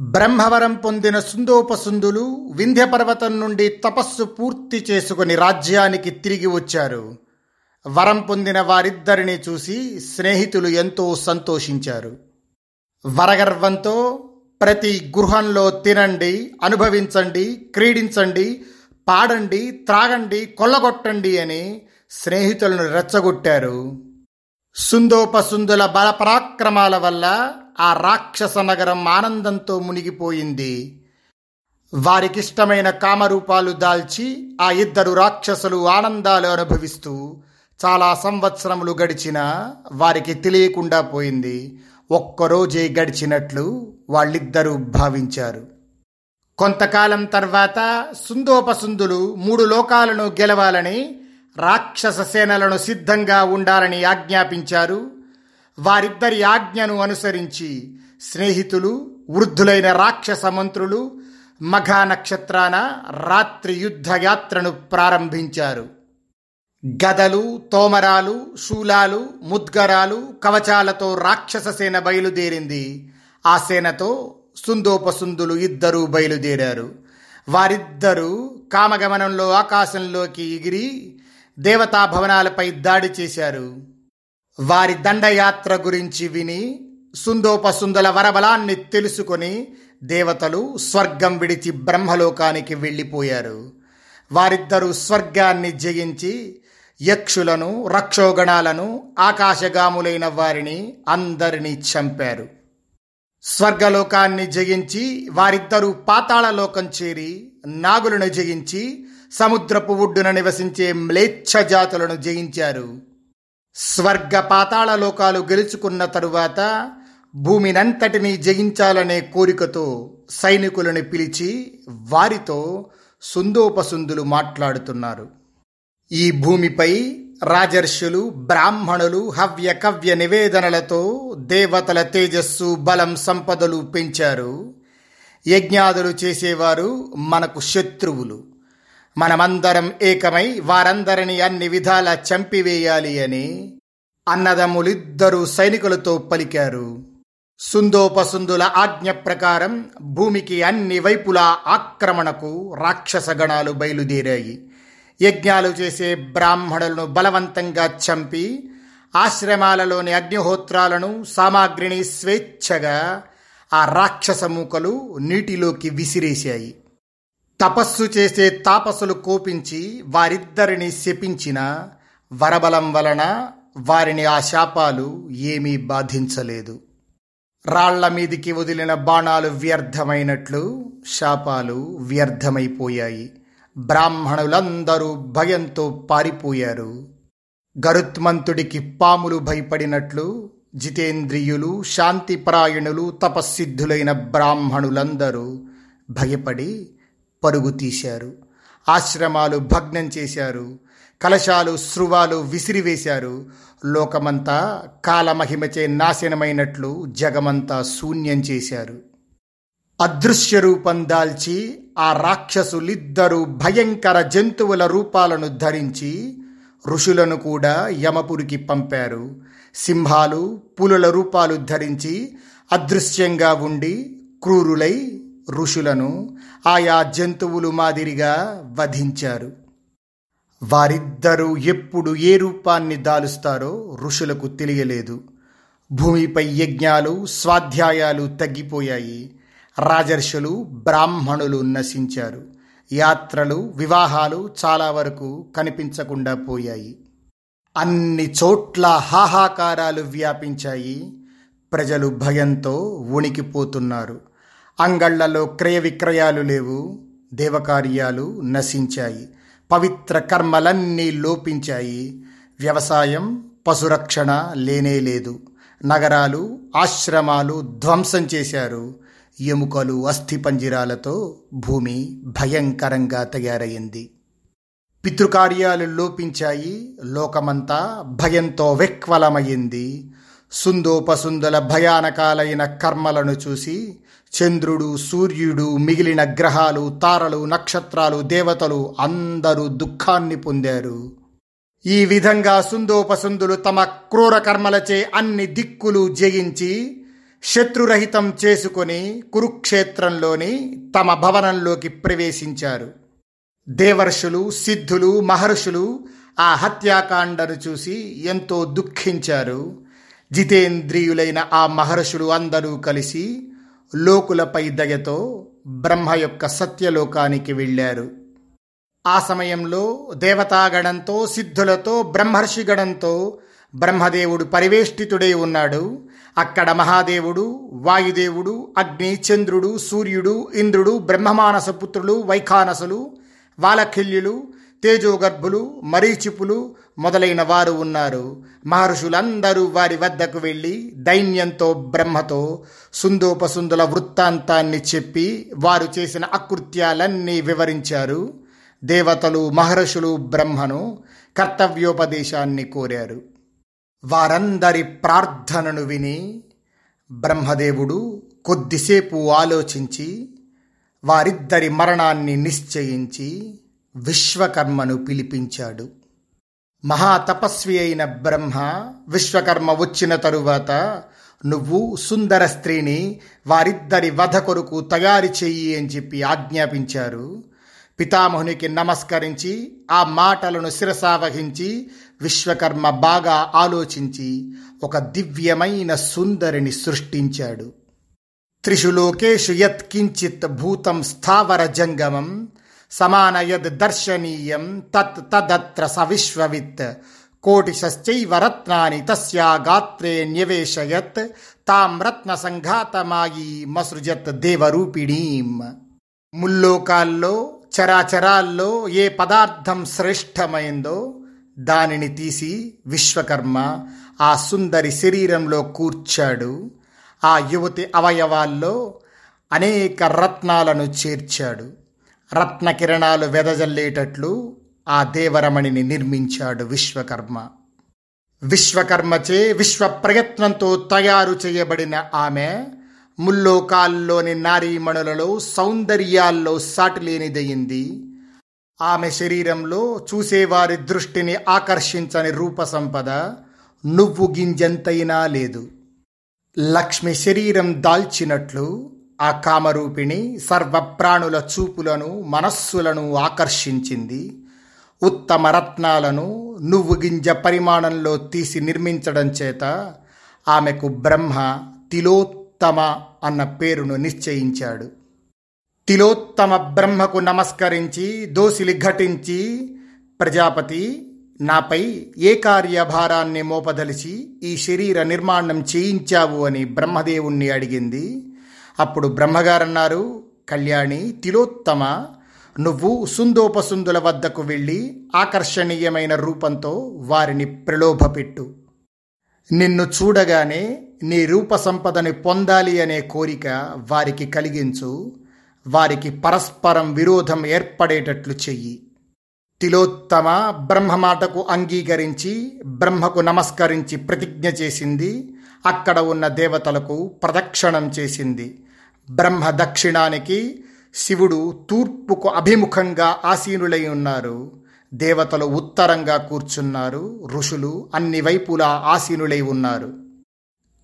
బ్రహ్మవరం పొందిన సుందోపసుందులు వింధ్యపర్వతం నుండి తపస్సు పూర్తి చేసుకుని రాజ్యానికి తిరిగి వచ్చారు. వరం పొందిన వారిద్దరిని చూసి స్నేహితులు ఎంతో సంతోషించారు. వరగర్వంతో ప్రతి గృహంలో తినండి అనుభవించండి క్రీడించండి పాడండి త్రాగండి కొల్లగొట్టండి అని స్నేహితులను రెచ్చగొట్టారు. సుందోపసుందుల బలపరాక్రమాల వల్ల ఆ రాక్షస నగరం ఆనందంతో మునిగిపోయింది. వారికిష్టమైన కామరూపాలు దాల్చి ఆ ఇద్దరు రాక్షసులు ఆనందాలు అనుభవిస్తూ చాలా సంవత్సరములు గడిచినా వారికి తెలియకుండా పోయింది. ఒక్కరోజే గడిచినట్లు వాళ్ళిద్దరూ భావించారు. కొంతకాలం తర్వాత సుందోపసుందులు మూడు లోకాలను గెలవాలని రాక్షస సేనలను సిద్ధంగా ఉండాలని ఆజ్ఞాపించారు. వారిద్దరి ఆజ్ఞను అనుసరించి స్నేహితులు వృద్ధులైన రాక్షస మంత్రులు మఘా నక్షత్రాన రాత్రి యుద్ధయాత్రను ప్రారంభించారు. గదలు తోమరాలు శూలాలు ముద్గరాలు కవచాలతో రాక్షస సేన బయలుదేరింది. ఆ సేనతో సుందోపసుందులు ఇద్దరూ బయలుదేరారు. వారిద్దరూ కామగమనంలో ఆకాశంలోకి ఎగిరి దేవతా భవనాలపై దాడి చేశారు. వారి దండయాత్ర గురించి విని సుందోపసుందుల వరబలాన్ని తెలుసుకొని దేవతలు స్వర్గం విడిచి బ్రహ్మలోకానికి వెళ్ళిపోయారు. వారిద్దరూ స్వర్గాన్ని జయించి యక్షులను రక్షోగణాలను ఆకాశగాములైన వారిని అందరినీ చంపారు. స్వర్గలోకాన్ని జయించి వారిద్దరూ పాతాళలోకం చేరి నాగులను జయించి సముద్రపు ఒడ్డున నివసించే మ్లేచ్ఛ జాతులను జయించారు. స్వర్గ పాతాళ లోకాలు గెలుచుకున్న తరువాత భూమినంతటినీ జయించాలనే కోరికతో సైనికులను పిలిచి వారితో సుందోపసుందులు మాట్లాడుతున్నారు. ఈ భూమిపై రాజర్షులు బ్రాహ్మణులు హవ్య కవ్య నివేదనలతో దేవతల తేజస్సు బలం సంపదలు పెంచారు. యజ్ఞాదులు చేసేవారు మనకు శత్రువులు. మనమందరం ఏకమై వారందరినీ అన్ని విధాల చంపివేయాలి అని అన్నదమ్ములిద్దరూ సైనికులతో పలికారు. సుందోపసుందుల ఆజ్ఞ ప్రకారం భూమికి అన్ని వైపులా ఆక్రమణకు రాక్షసగణాలు బయలుదేరాయి. యజ్ఞాలు చేసే బ్రాహ్మణులను బలవంతంగా చంపి ఆశ్రమాలలోని అగ్నిహోత్రాలను సామాగ్రిని స్వేచ్ఛగా ఆ రాక్షస మూకలు నీటిలోకి విసిరేశాయి. తపస్సు చేసే తాపసులు కోపించి వారిద్దరిని శపించిన వరబలం వలన వారిని ఆ శాపాలు ఏమీ బాధించలేదు. రాళ్ళ మీదికి వదిలిన బాణాలు వ్యర్థమైనట్లు శాపాలు వ్యర్థమైపోయాయి. బ్రాహ్మణులందరూ భయంతో పారిపోయారు. గరుత్మంతుడికి పాములు భయపడినట్లు జితేంద్రియులు శాంతిపరాయణులు తపస్సిద్ధులైన బ్రాహ్మణులందరూ భయపడి పరుగు తీశారు. ఆశ్రమాలు భగ్నం చేశారు. కలశాలు శృవాలు విసిరివేశారు. లోకమంతా కాలమహిమచే నాశనమైనట్లు జగమంతా శూన్యం చేశారు. అదృశ్య రూపం దాల్చి ఆ రాక్షసులిద్దరూ భయంకర జంతువుల రూపాలను ధరించి ఋషులను కూడా యమపురికి పంపారు. సింహాలు పులుల రూపాలు ధరించి అదృశ్యంగా ఉండి క్రూరులై ఋషులను ఆయా జంతువులు మాదిరిగా వధించారు. వారిద్దరూ ఎప్పుడు ఏ రూపాన్ని దాలుస్తారో ఋషులకు తెలియలేదు. భూమిపై యజ్ఞాలు స్వాధ్యాయాలు తగ్గిపోయాయి. రాజర్షులు బ్రాహ్మణులు నశించారు. యాత్రలు వివాహాలు చాలా వరకు కనిపించకుండా పోయాయి. అన్ని చోట్ల హాహాకారాలు వ్యాపించాయి. ప్రజలు భయంతో ఉణికిపోతున్నారు అంగళ్ళలో క్రయ విక్రయాలు లేవు దేవకార్యాలు నశించాయి పవిత్ర కర్మలన్నీ లోపించాయి వ్యవసాయం పశురక్షణ లేనే లేదు నగరాలు ఆశ్రమాలు ధ్వంసం చేశారు ఎముకలు అస్థిపంజరాలతో భూమి భయంకరంగా తయారైంది. పితృకార్యాలు లోపించాయి లోకమంతా భయంతో వెక్వలమయ్యింది సుందోపసుందల భయానకాలైన కర్మలను చూసి చంద్రుడు సూర్యుడు మిగిలిన గ్రహాలు తారలు నక్షత్రాలు దేవతలు అందరూ దుఃఖాన్ని పొందారు. ఈ విధంగా సుందోపసుందులు తమ క్రూర కర్మలచే అన్ని దిక్కులు జయించి శత్రురహితం చేసుకొని కురుక్షేత్రంలోని తమ భవనంలోకి ప్రవేశించారు. దేవర్షులు సిద్ధులు మహర్షులు ఆ హత్యాకాండను చూసి ఎంతో దుఃఖించారు. జితేంద్రియులైన ఆ మహర్షులు అందరూ కలిసి లోకులపై దయతో బ్రహ్మ యొక్క సత్యలోకానికి వెళ్ళారు. ఆ సమయంలో దేవతాగణంతో సిద్ధులతో బ్రహ్మర్షిగణంతో బ్రహ్మదేవుడు పరివేష్టితుడై ఉన్నాడు. అక్కడ మహాదేవుడు వాయుదేవుడు అగ్ని చంద్రుడు సూర్యుడు ఇంద్రుడు బ్రహ్మమానస పుత్రులు వైఖానసులు వాలఖిల్యులు తేజోగర్భులు మరీచిపులు మొదలైన వారు ఉన్నారు. మహర్షులందరూ వారి వద్దకు వెళ్ళి దైన్యంతో బ్రహ్మతో సుందోపసుందుల వృత్తాంతాన్ని చెప్పి వారు చేసిన అకృత్యాలన్నీ వివరించారు. దేవతలు మహర్షులు బ్రహ్మను కర్తవ్యోపదేశాన్ని కోరారు. వారందరి ప్రార్థనను విని బ్రహ్మదేవుడు కొద్దిసేపు ఆలోచించి వారిద్దరి మరణాన్ని నిశ్చయించి విశ్వకర్మను పిలిపించాడు. మహాతపస్వి అయిన బ్రహ్మ విశ్వకర్మ వచ్చిన తరువాత నువ్వు సుందర స్త్రీని వారిద్దరి వధ కొరకు తయారు చెయ్యి అని చెప్పి ఆజ్ఞాపించారు. పితామహునికి నమస్కరించి ఆ మాటలను శిరసావహించి విశ్వకర్మ బాగా ఆలోచించి ఒక దివ్యమైన సుందరిని సృష్టించాడు. త్రిషు లోకేషు యత్ భూతం స్థావర జంగమం సమాన యద్ దర్శనీయం తత్ తదత్ర సవిశ్వవిత్. కోటిశ్చైవ రత్నాని తస్యా గాత్రే న్యవేశయత్. తాం రత్న సంఘాతమాయి మసృజత్ దేవరూపిణీం. ముల్లోకాల్లో చరాచరాల్లో ఏ పదార్థం శ్రేష్టమైందో దానిని తీసి విశ్వకర్మ ఆ సుందరి శరీరంలో కూర్చాడు. ఆ యువతి అవయవాల్లో అనేక రత్నాలను చేర్చాడు. రత్న కిరణాలు వెదజల్లేటట్లు ఆ దేవరమణిని నిర్మించాడు విశ్వకర్మ. విశ్వకర్మచే విశ్వ ప్రయత్నంతో తయారు చేయబడిన ఆమె ముల్లోకాల్లోని నారీమణులలో సౌందర్యాల్లో సాటిలేనిదయింది. ఆమె శరీరంలో చూసేవారి దృష్టిని ఆకర్షించని రూప సంపద నువ్వు గింజంతైనా లేదు. లక్ష్మి శరీరం దాల్చినట్లు ఆ కామరూపిణి సర్వప్రాణుల చూపులను మనస్సులను ఆకర్షించింది. ఉత్తమ రత్నాలను నువ్వు గింజ పరిమాణంలో తీసి నిర్మించడం చేత ఆమెకు బ్రహ్మ తిలోత్తమ అన్న పేరును నిశ్చయించాడు. తిలోత్తమ బ్రహ్మకు నమస్కరించి దోసిలి ఘటించి ప్రజాపతి నాపై ఏ కార్యభారాన్ని మోపదలిచి ఈ శరీర నిర్మాణం చేయించావు అని బ్రహ్మదేవుణ్ణి అడిగింది. అప్పుడు బ్రహ్మగారన్నారు కళ్యాణి తిలోత్తమ నువ్వు సుందోపసుందుల వద్దకు వెళ్ళి ఆకర్షణీయమైన రూపంతో వారిని ప్రలోభపెట్టు. నిన్ను చూడగానే నీ రూప సంపదని పొందాలి అనే కోరిక వారికి కలిగించు. వారికి పరస్పరం విరోధం ఏర్పడేటట్లు చెయ్యి. తిలోత్తమ బ్రహ్మ మాటకు అంగీకరించి బ్రహ్మకు నమస్కరించి ప్రతిజ్ఞ చేసింది. అక్కడ ఉన్న దేవతలకు ప్రదక్షిణం చేసింది. బ్రహ్మ దక్షిణానికి శివుడు తూర్పుకు అభిముఖంగా ఆసీనులై ఉన్నారు. దేవతలు ఉత్తరంగా కూర్చున్నారు. ఋషులు అన్ని వైపులా ఆసీనులై ఉన్నారు.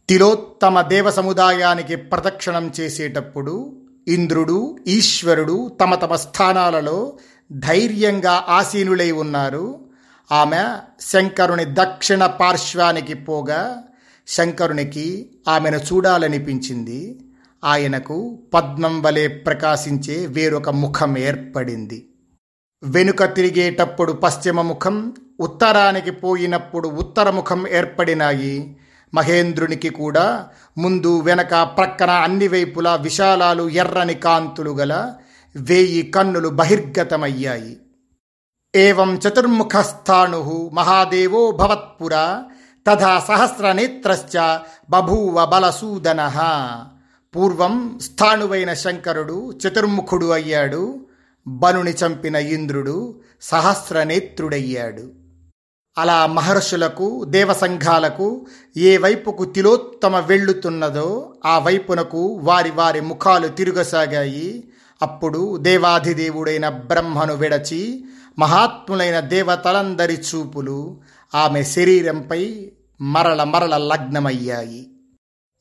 తిలోత్తమ దేవ సముదాయానికి ప్రదక్షిణం చేసేటప్పుడు ఇంద్రుడు ఈశ్వరుడు తమ తమ స్థానాలలో ధైర్యంగా ఆసీనులై ఉన్నారు. ఆమె శంకరుని దక్షిణ పార్శ్వానికి పోగా శంకరునికి ఆమెను చూడాలనిపించింది. ఆయనకు పద్మం వలె ప్రకాశించే వేరొక ముఖం ఏర్పడింది. వెనుక తిరిగేటప్పుడు పశ్చిమ ముఖం ఉత్తరానికి పోయినప్పుడు ఉత్తర ముఖం ఏర్పడినాయి. మహేంద్రునికి కూడా ముందు వెనక ప్రక్కన అన్ని వైపులా విశాలాలు ఎర్రని కాంతులు గల వేయి కన్నులు బహిర్గతమయ్యాయి. ఏం చతుర్ముఖస్థాణు మహాదేవో భవత్పుర తథా సహస్రనేత్రశ్చ బభూవ బలసూదన. పూర్వం స్థాణువైన శంకరుడు చతుర్ముఖుడు అయ్యాడు. బనుని చంపిన ఇంద్రుడు సహస్రనేత్రుడయ్యాడు. అలా మహర్షులకు దేవసంఘాలకు ఏ వైపుకు తిలోత్తమ వెళ్ళుతున్నదో ఆ వైపునకు వారి వారి ముఖాలు తిరగసాగాయి. అప్పుడు దేవాధిదేవుడైన బ్రహ్మను విడచి మహాత్ములైన దేవతలందరి చూపులు ఆమె శరీరంపై మరల మరల లగ్నమయ్యాయి.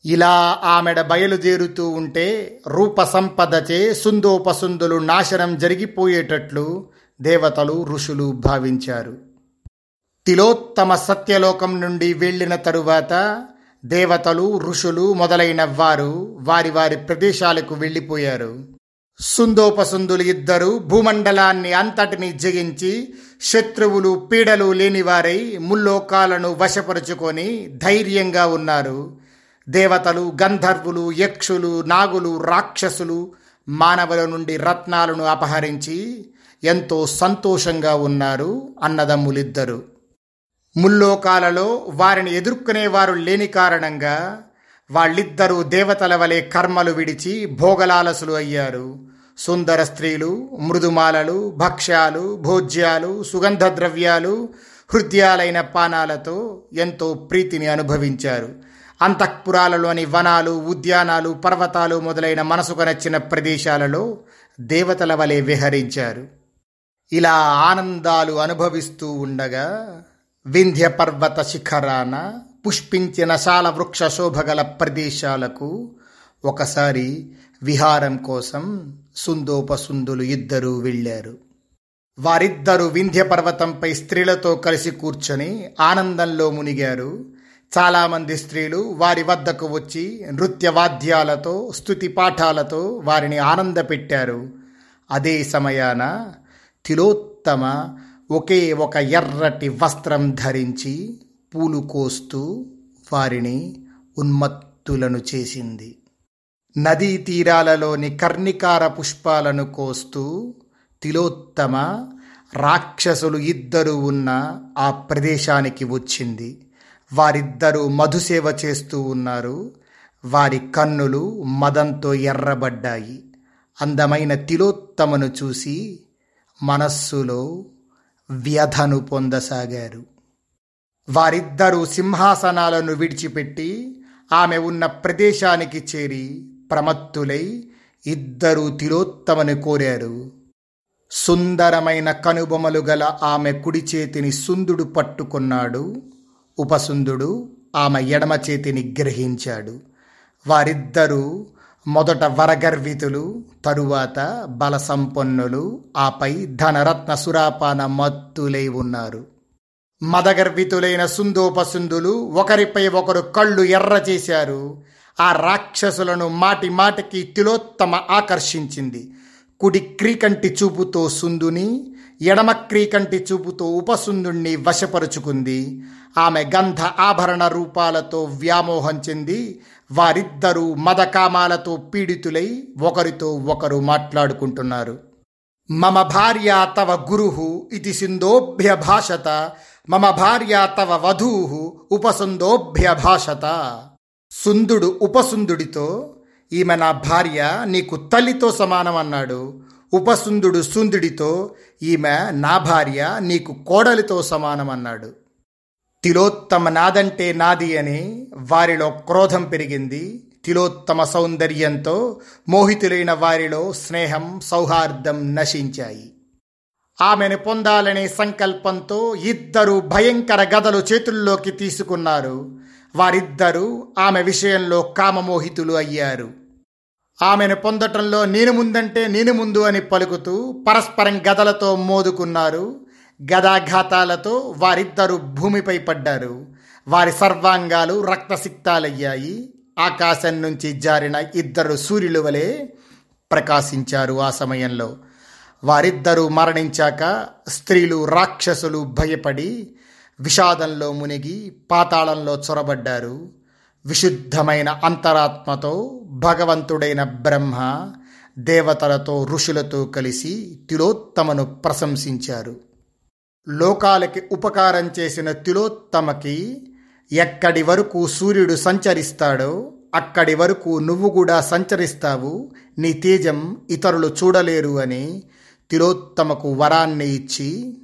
ఇలా ఆమెడ బయలుదేరుతూ ఉంటే రూప సంపదచే సుందోపసుందులు నాశనం జరిగిపోయేటట్లు దేవతలు ఋషులు భావించారు. తిలోత్తమ సత్యలోకం నుండి వెళ్ళిన తరువాత దేవతలు ఋషులు మొదలైన వారు వారి వారి ప్రదేశాలకు వెళ్ళిపోయారు. సుందోపసుందులు ఇద్దరు భూమండలాన్ని అంతటిని జయించి శత్రువులు పీడలు లేనివారై ముల్లోకాలను వశపరుచుకొని ధైర్యంగా ఉన్నారు. దేవతలు గంధర్వులు యక్షులు నాగులు రాక్షసులు మానవుల నుండి రత్నాలను అపహరించి ఎంతో సంతోషంగా ఉన్నారు అన్నదమ్ములిద్దరు. ముల్లోకాలలో వారిని ఎదుర్కొనేవారు లేని కారణంగా వాళ్ళిద్దరూ దేవతల వలె కర్మలు విడిచి భోగలాలసులు అయ్యారు. సుందర స్త్రీలు మృదుమాలలు భక్ష్యాలు భోజ్యాలు సుగంధ ద్రవ్యాలు హృదయాలైన పానాలతో ఎంతో ప్రీతిని అనుభవించారు. అంతఃపురాలలోని వనాలు ఉద్యానాలు పర్వతాలు మొదలైన మనసుకు నచ్చిన ప్రదేశాలలో దేవతల వలె విహరించారు. ఇలా ఆనందాలు అనుభవిస్తూ ఉండగా వింధ్య పర్వత శిఖరాన పుష్పించిన శాల వృక్ష శోభగల ప్రదేశాలకు ఒకసారి విహారం కోసం సుందోపసుందులు ఇద్దరూ వెళ్ళారు. వారిద్దరూ వింధ్య పర్వతంపై స్త్రీలతో కలిసి కూర్చొని ఆనందంలో మునిగారు. చాలామంది స్త్రీలు వారి వద్దకు వచ్చి నృత్య వాద్యాలతో స్థుతి పాఠాలతో వారిని ఆనందపెట్టారు అదే సమయాన తిలోత్తమ ఒకే ఒక ఎర్రటి వస్త్రం ధరించి పూలు కోస్తూ వారిని ఉన్మత్తులను చేసింది. నదీ తీరాలలోని కర్ణికార పుష్పాలను కోస్తూ తిలోత్తమ రాక్షసులు ఇద్దరు ఉన్న ఆ ప్రదేశానికి వచ్చింది. వారిద్దరూ మధుసేవ చేస్తూ ఉన్నారు. వారి కన్నులు మదంతో ఎర్రబడ్డాయి. అందమైన తిలోత్తమను చూసి మనస్సులో వ్యధను పొందసాగారు. వారిద్దరూ సింహాసనాలను విడిచిపెట్టి ఆమె ఉన్న ప్రదేశానికి చేరి ప్రమత్తులై ఇద్దరూ తిలోత్తమని కోరారు. సుందరమైన కనుబొమలు గల ఆమె కుడి చేతిని సుందుడు పట్టుకున్నాడు. ఉపసుందుడు ఆమె ఎడమ చేతిని గ్రహించాడు. వారిద్దరూ మొదట వరగర్వితులు తరువాత బలసంపన్నులు ఆపై ధనరత్న సురాపాన మత్తులై ఉన్నారు. మదగర్వితులైన సుందోపసుందులు ఒకరిపై ఒకరు కళ్ళు ఎర్ర చేశారు ఆ రాక్షసులను మాటి మాటికి తిలోత్తమ ఆకర్షించింది. కుడి క్రీకంటి చూపుతో సుందుని ఎడమ క్రీకంటి చూపుతో ఉపసుందుణ్ణి వశపరుచుకుంది. ఆమె గంధ ఆభరణ రూపాలతో వ్యామోహం చెంది వారిద్దరూ మదకామాలతో పీడితులై ఒకరితో ఒకరు మాట్లాడుకుంటున్నారు. మమ భార్య తవ గురు ఇది సింధోభ్యభాషత మమ భార్య తవ వధూ ఉపసుందోభ్యభాషత సుందుడు ఉపసుందుడితో ఈమె నా భార్య నీకు తల్లితో సమానం అన్నాడు. ఉపసుందుడు సుందుడితో ఈమె నా భార్య నీకు కోడలితో సమానం అన్నాడు. తిలోత్తమ నాదంటే నాది అని వారిలో క్రోధం పెరిగింది. తిలోత్తమ సౌందర్యంతో మోహితులైన వారిలో స్నేహం సౌహార్దం నశించాయి. ఆమెను పొందాలనే సంకల్పంతో ఇద్దరు భయంకర గదలు చేతుల్లోకి తీసుకున్నారు. వారిద్దరూ ఆమె విషయంలో కామమోహితులు అయ్యారు. ఆమెను పొందటంలో నేను ముందంటే నేను ముందు అని పలుకుతూ పరస్పరం గదలతో మోదుకున్నారు. గదాఘాతాలతో వారిద్దరూ భూమిపై పడ్డారు. వారి సర్వాంగాలు రక్తసిక్తాలయ్యాయి. ఆకాశం నుంచి జారిన ఇద్దరు సూర్యుల వలె ప్రకాశించారు ఆ సమయంలో. వారిద్దరూ మరణించాక స్త్రీలు రాక్షసులు భయపడి విషాదంలో మునిగి పాతాళంలో చొరబడ్డారు. విశుద్ధమైన అంతరాత్మతో భగవంతుడైన బ్రహ్మ దేవతలతో ఋషులతో కలిసి తిలోత్తమను ప్రశంసించారు. లోకాలకి ఉపకారం చేసిన తిలోత్తమకి ఎక్కడి వరకు సూర్యుడు సంచరిస్తాడో అక్కడి వరకు నువ్వు కూడా సంచరిస్తావు. నీ తేజం ఇతరులు చూడలేరు అని తిలోత్తమకు వరాన్ని ఇచ్చి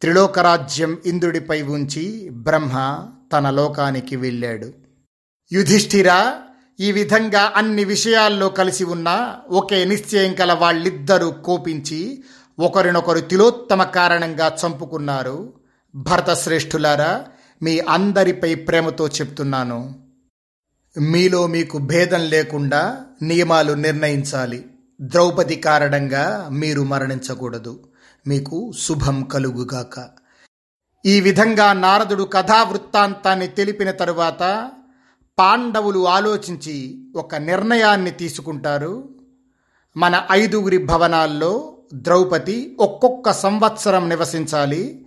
త్రిలోకరాజ్యం ఇంద్రుడిపై ఉంచి బ్రహ్మ తన లోకానికి వెళ్ళాడు. యుధిష్ఠిర ఈ విధంగా అన్ని విషయాల్లో కలిసి ఉన్న ఒకే నిశ్చయం కల వాళ్ళిద్దరూ కోపించి ఒకరినొకరు తిలోత్తమ కారణంగా చంపుకున్నారు. భరత శ్రేష్ఠులారా మీ అందరిపై ప్రేమతో చెప్తున్నాను. మీలో మీకు భేదం లేకుండా నియమాలు నిర్ణయించాలి. ద్రౌపది కారణంగా మీరు మరణించకూడదు. మీకు శుభం కలుగుగాక. ఈ విధంగా నారదుడు కథావృత్తాంతాన్ని తెలిపిన తరువాత పాండవులు ఆలోచించి ఒక నిర్ణయాన్ని తీసుకుంటారు. మన ఐదుగురి భవనాల్లో ద్రౌపది ఒక్కొక్క సంవత్సరం నివసించాలి.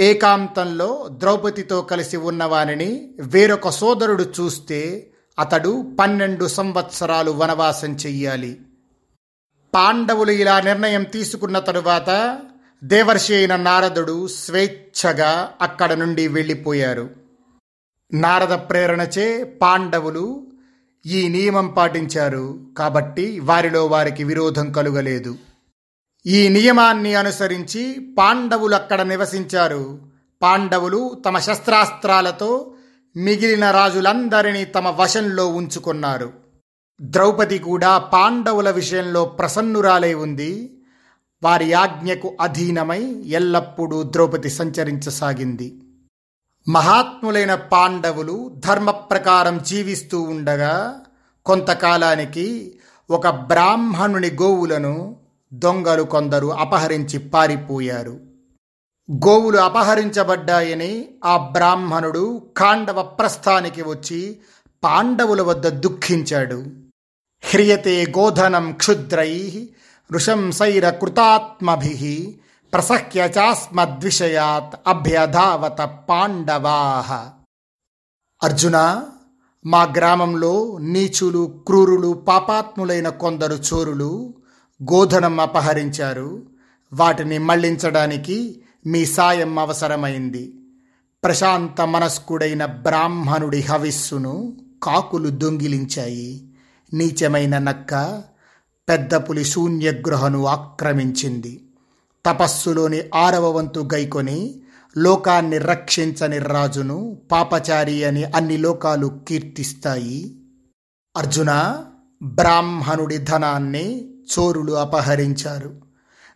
ఏకాంతంలో ద్రౌపదితో కలిసి ఉన్నవానిని వేరొక సోదరుడు చూస్తే అతడు పన్నెండు సంవత్సరాలు వనవాసం చెయ్యాలి. పాండవులు ఇలా నిర్ణయం తీసుకున్న తరువాత దేవర్షి అయిన నారదుడు స్వేచ్ఛగా అక్కడ నుండి వెళ్ళిపోయారు. నారద ప్రేరణచే పాండవులు ఈ నియమం పాటించారు. కాబట్టి వారిలో వారికి విరోధం కలుగలేదు. ఈ నియమాన్ని అనుసరించి పాండవులు అక్కడ నివసించారు. పాండవులు తమ శస్త్రాస్త్రాలతో మిగిలిన రాజులందరినీ తమ వశంలో ఉంచుకున్నారు. ద్రౌపది కూడా పాండవుల విషయంలో ప్రసన్నురాలై ఉంది. వారి ఆజ్ఞకు అధీనమై ఎల్లప్పుడూ ద్రౌపది సంచరించసాగింది. మహాత్ములైన పాండవులు ధర్మ ప్రకారం జీవిస్తూ ఉండగా కొంతకాలానికి ఒక బ్రాహ్మణుని గోవులను దొంగలు కొందరు అపహరించి పారిపోయారు. గోవులు అపహరించబడ్డాయని ఆ బ్రాహ్మణుడు కాండవ ప్రస్థానికి వచ్చి పాండవుల వద్ద దుఃఖించాడు. హ్రియతే గోధనం క్షుద్రై నృశంసైర కృతాత్మభి ప్రసహ్య చాస్మద్విషయాత్ అభ్యధావత పాండవాహ అర్జున మా గ్రామంలో నీచులు క్రూరులు పాపాత్ములైన కొందరు చోరులు గోధనం అపహరించారు. వాటిని మళ్ళించడానికి మీ సాయం అవసరమైంది. ప్రశాంత మనస్కుడైన బ్రాహ్మణుడి హవిస్సును కాకులు దొంగిలించాయి. నీచమైన నక్క పెద్ద పులి శూన్యగృహను ఆక్రమించింది. తపస్సులోని ఆరవ వంతు గైకొని లోకాన్ని రక్షించని రాజును పాపచారి అని అన్ని లోకాలు కీర్తిస్తాయి. అర్జున బ్రాహ్మణుడి ధనాన్ని చోరులు అపహరించారు.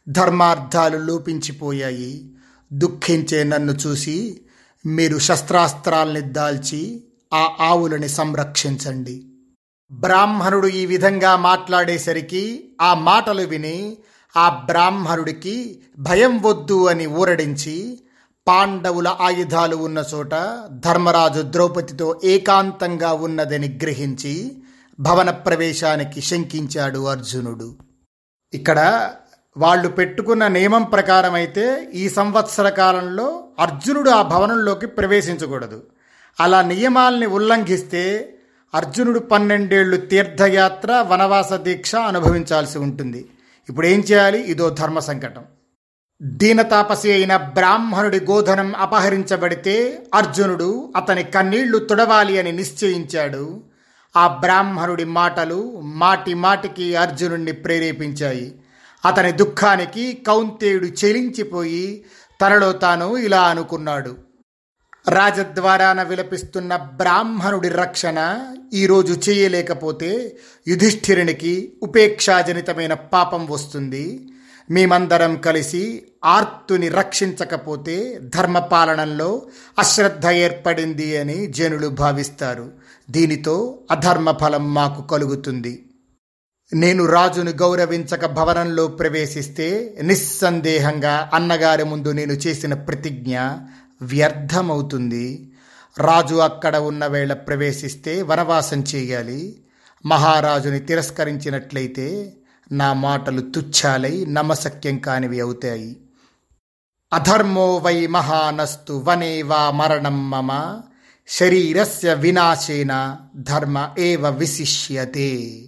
ధర్మార్థాలు లోపించిపోయాయి. దుఃఖించే నన్ను చూసి మీరు శస్త్రాస్త్రాల్ని దాల్చి ఆ ఆవులని సంరక్షించండి. బ్రాహ్మణుడు ఈ విధంగా మాట్లాడేసరికి ఆ మాటలు విని ఆ బ్రాహ్మణుడికి భయం వద్దు అని ఊరడించి పాండవుల ఆయుధాలు ఉన్న చోట ధర్మరాజు ద్రౌపదితో ఏకాంతంగా ఉన్నదని గ్రహించి భవన ప్రవేశానికి శంకించాడు అర్జునుడు. ఇక్కడ వాళ్ళు పెట్టుకున్న నియమం ప్రకారం అయితే ఈ సంవత్సర కాలంలో అర్జునుడు ఆ భవనంలోకి ప్రవేశించకూడదు. అలా నియమాల్ని ఉల్లంఘిస్తే అర్జునుడు పన్నెండేళ్ళు తీర్థయాత్ర వనవాస దీక్ష అనుభవించాల్సి ఉంటుంది. ఇప్పుడు ఏం చేయాలి? ఇదో ధర్మ సంకటం. దీనతాపసి అయిన బ్రాహ్మణుడి గోధనం అపహరించబడితే అర్జునుడు అతని కన్నీళ్ళు తుడవాలి అని నిశ్చయించాడు. ఆ బ్రాహ్మణుడి మాటలు మాటి మాటికి అర్జునుడిని ప్రేరేపించాయి. అతని దుఃఖానికి కౌంతేయుడు చెలించిపోయి తనలో తాను ఇలా అనుకున్నాడు. రాజద్వారాన విలపిస్తున్న బ్రాహ్మణుడి రక్షణ ఈరోజు చేయలేకపోతే యుధిష్ఠిరునికి ఉపేక్షాజనితమైన పాపం వస్తుంది. మేమందరం కలిసి ఆర్తుని రక్షించకపోతే ధర్మపాలనంలో అశ్రద్ధ ఏర్పడింది అని జనులు భావిస్తారు. దీనితో అధర్మ ఫలం మాకు కలుగుతుంది. నేను రాజును గౌరవించక భవనంలో ప్రవేశిస్తే నిస్సందేహంగా అన్నగారి ముందు నేను చేసిన ప్రతిజ్ఞ వ్యర్థమవుతుంది. రాజు అక్కడ ఉన్న వేళ ప్రవేశిస్తే వనవాసం చేయాలి. మహారాజుని తిరస్కరించినట్లయితే నా మాటలు తుచ్చాలై నమసక్యం కానివి అవుతాయి. అధర్మో వై మహానస్తు వనే వా మరణం మమ శరీరస్య వినాశేన ధర్మ ఏవ విశిష్యతే.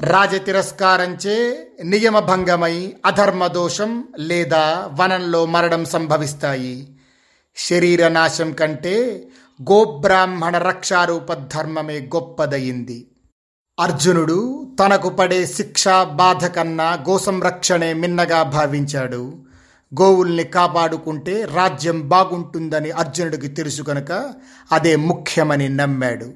రాజతిరస్కారంచే నియమభంగమై అధర్మ దోషం లేదా వనంలో మరణం సంభవిస్తాయి. శరీర నాశం కంటే గోబ్రాహ్మణ రక్షారూప ధర్మమే గొప్పదయింది. అర్జునుడు తనకు పడే శిక్ష బాధ కన్నా గోసంరక్షణే మిన్నగా భావించాడు. గోవుల్ని కాపాడుకుంటే రాజ్యం బాగుంటుందని అర్జునుడికి తెలుసు కనుక అదే ముఖ్యమని నమ్మాడు.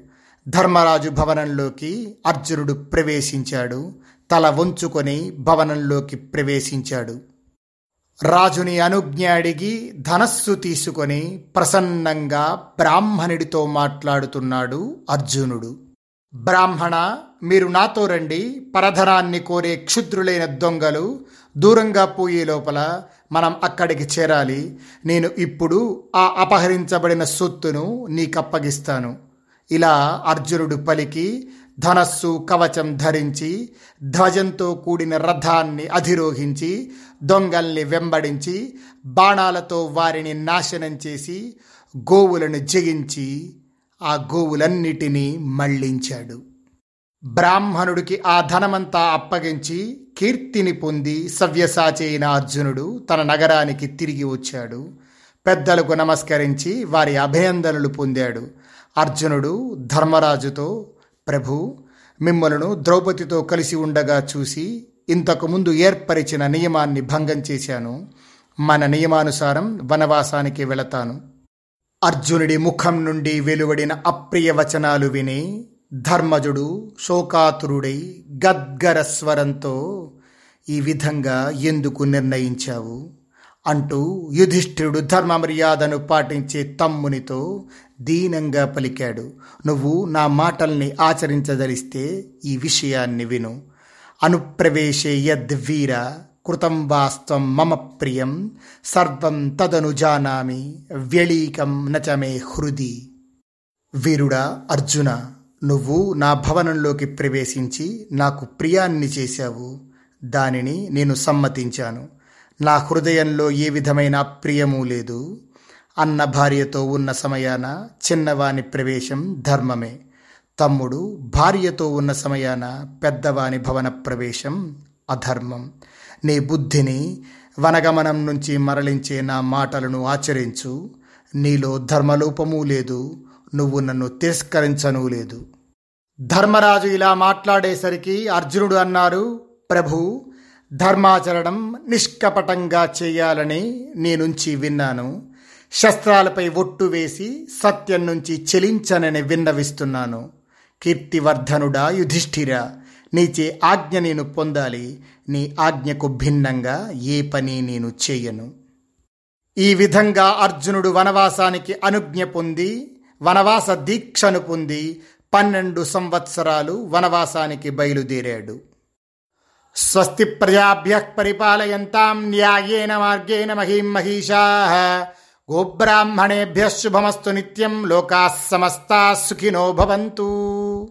ధర్మరాజు భవనంలోకి అర్జునుడు ప్రవేశించాడు. తల వంచుకొని భవనంలోకి ప్రవేశించాడు. రాజుని అనుజ్ఞ అడిగి ధనస్సు తీసుకొని ప్రసన్నంగా బ్రాహ్మణుడితో మాట్లాడుతున్నాడు అర్జునుడు. బ్రాహ్మణ మీరు నాతో రండి. పరధరాన్ని కోరే క్షుద్రులైన దొంగలు దూరంగా పోయే లోపల మనం అక్కడికి చేరాలి. నేను ఇప్పుడు ఆ అపహరించబడిన సొత్తును నీకప్పగిస్తాను. ఇలా అర్జునుడు పలికి ధనస్సు కవచం ధరించి ధ్వజంతో కూడిన రథాన్ని అధిరోహించి దొంగల్ని వెంబడించి బాణాలతో వారిని నాశనం చేసి గోవులను జగించి ఆ గోవులన్నిటినీ మళ్ళించాడు. బ్రాహ్మణుడికి ఆ ధనమంతా అప్పగించి కీర్తిని పొంది సవ్యసాచి అయిన అర్జునుడు తన నగరానికి తిరిగి వచ్చాడు. పెద్దలకు నమస్కరించి వారి అభినందనలు పొందాడు. అర్జునుడు ధర్మరాజుతో ప్రభు మిమ్మలను ద్రౌపదితో కలిసి ఉండగా చూసి ఇంతకుముందు ఏర్పరిచిన నియమాన్ని భంగం చేశాను. మన నియమానుసారం వనవాసానికి వెళతాను. అర్జునుడి ముఖం నుండి వెలువడిన అప్రియ వచనాలు విని ధర్మజుడు శోకాతురుడై గద్గర స్వరంతో ఈ విధంగా ఎందుకు నిర్ణయించావు? అంటూ యుధిష్ఠిరుడు ధర్మ మర్యాదను పాటించే తమ్మునితో దీనంగా పలికాడు. నువ్వు నా మాటల్ని ఆచరించదలిస్తే ఈ విషయాన్ని విను. అనుప్రవేశే యద్వీర కృతం వాస్తవం మమ ప్రియం సర్వం తదను జానామి వ్యళీకం నచమే హృది. వీరుడా అర్జున నువ్వు నా భవనంలోకి ప్రవేశించి నాకు ప్రియాన్ని చేశావు. దానిని నేను సమ్మతించాను. నా హృదయంలో ఏ విధమైన ప్రియము లేదు. అన్న భార్యతో ఉన్న సమయాన చిన్నవాని ప్రవేశం ధర్మమే. తమ్ముడు భార్యతో ఉన్న సమయాన పెద్దవాని భవన ప్రవేశం అధర్మం. నీ బుద్ధిని వనగమనం నుంచి మరలించే నా మాటలను ఆచరించు. నీలో ధర్మలోపము లేదు. నువ్వు నన్ను తిరస్కరించను లేదు. ధర్మరాజు ఇలా మాట్లాడేసరికి అర్జునుడు అన్నారు ప్రభు ధర్మాచరణం నిష్కపటంగా చేయాలని నేనుంచి విన్నాను. శస్త్రాలపై ఒట్టు వేసి సత్యం నుంచి చెలించనని విన్నవిస్తున్నాను. కీర్తివర్ధనుడా యుధిష్ఠిర నీచే ఆజ్ఞ నేను పొందాలి. నీ ఆజ్ఞకు భిన్నంగా ఏ పని నేను చేయను. ఈ విధంగా అర్జునుడు వనవాసానికి అనుజ్ఞ పొంది వనవాస దీక్షను పొంది పన్నెండు సంవత్సరాలు వనవాసానికి బయలుదేరాడు. స్వస్తి ప్రజాభ్య పరిపాలయంతాం న్యాయేన మార్గేణ మహీం మహిషా. గోబ్రాహ్మణేభ్య శుభమస్తు నిత్యం లోకా సమస్తా సుఖినో భవంతు.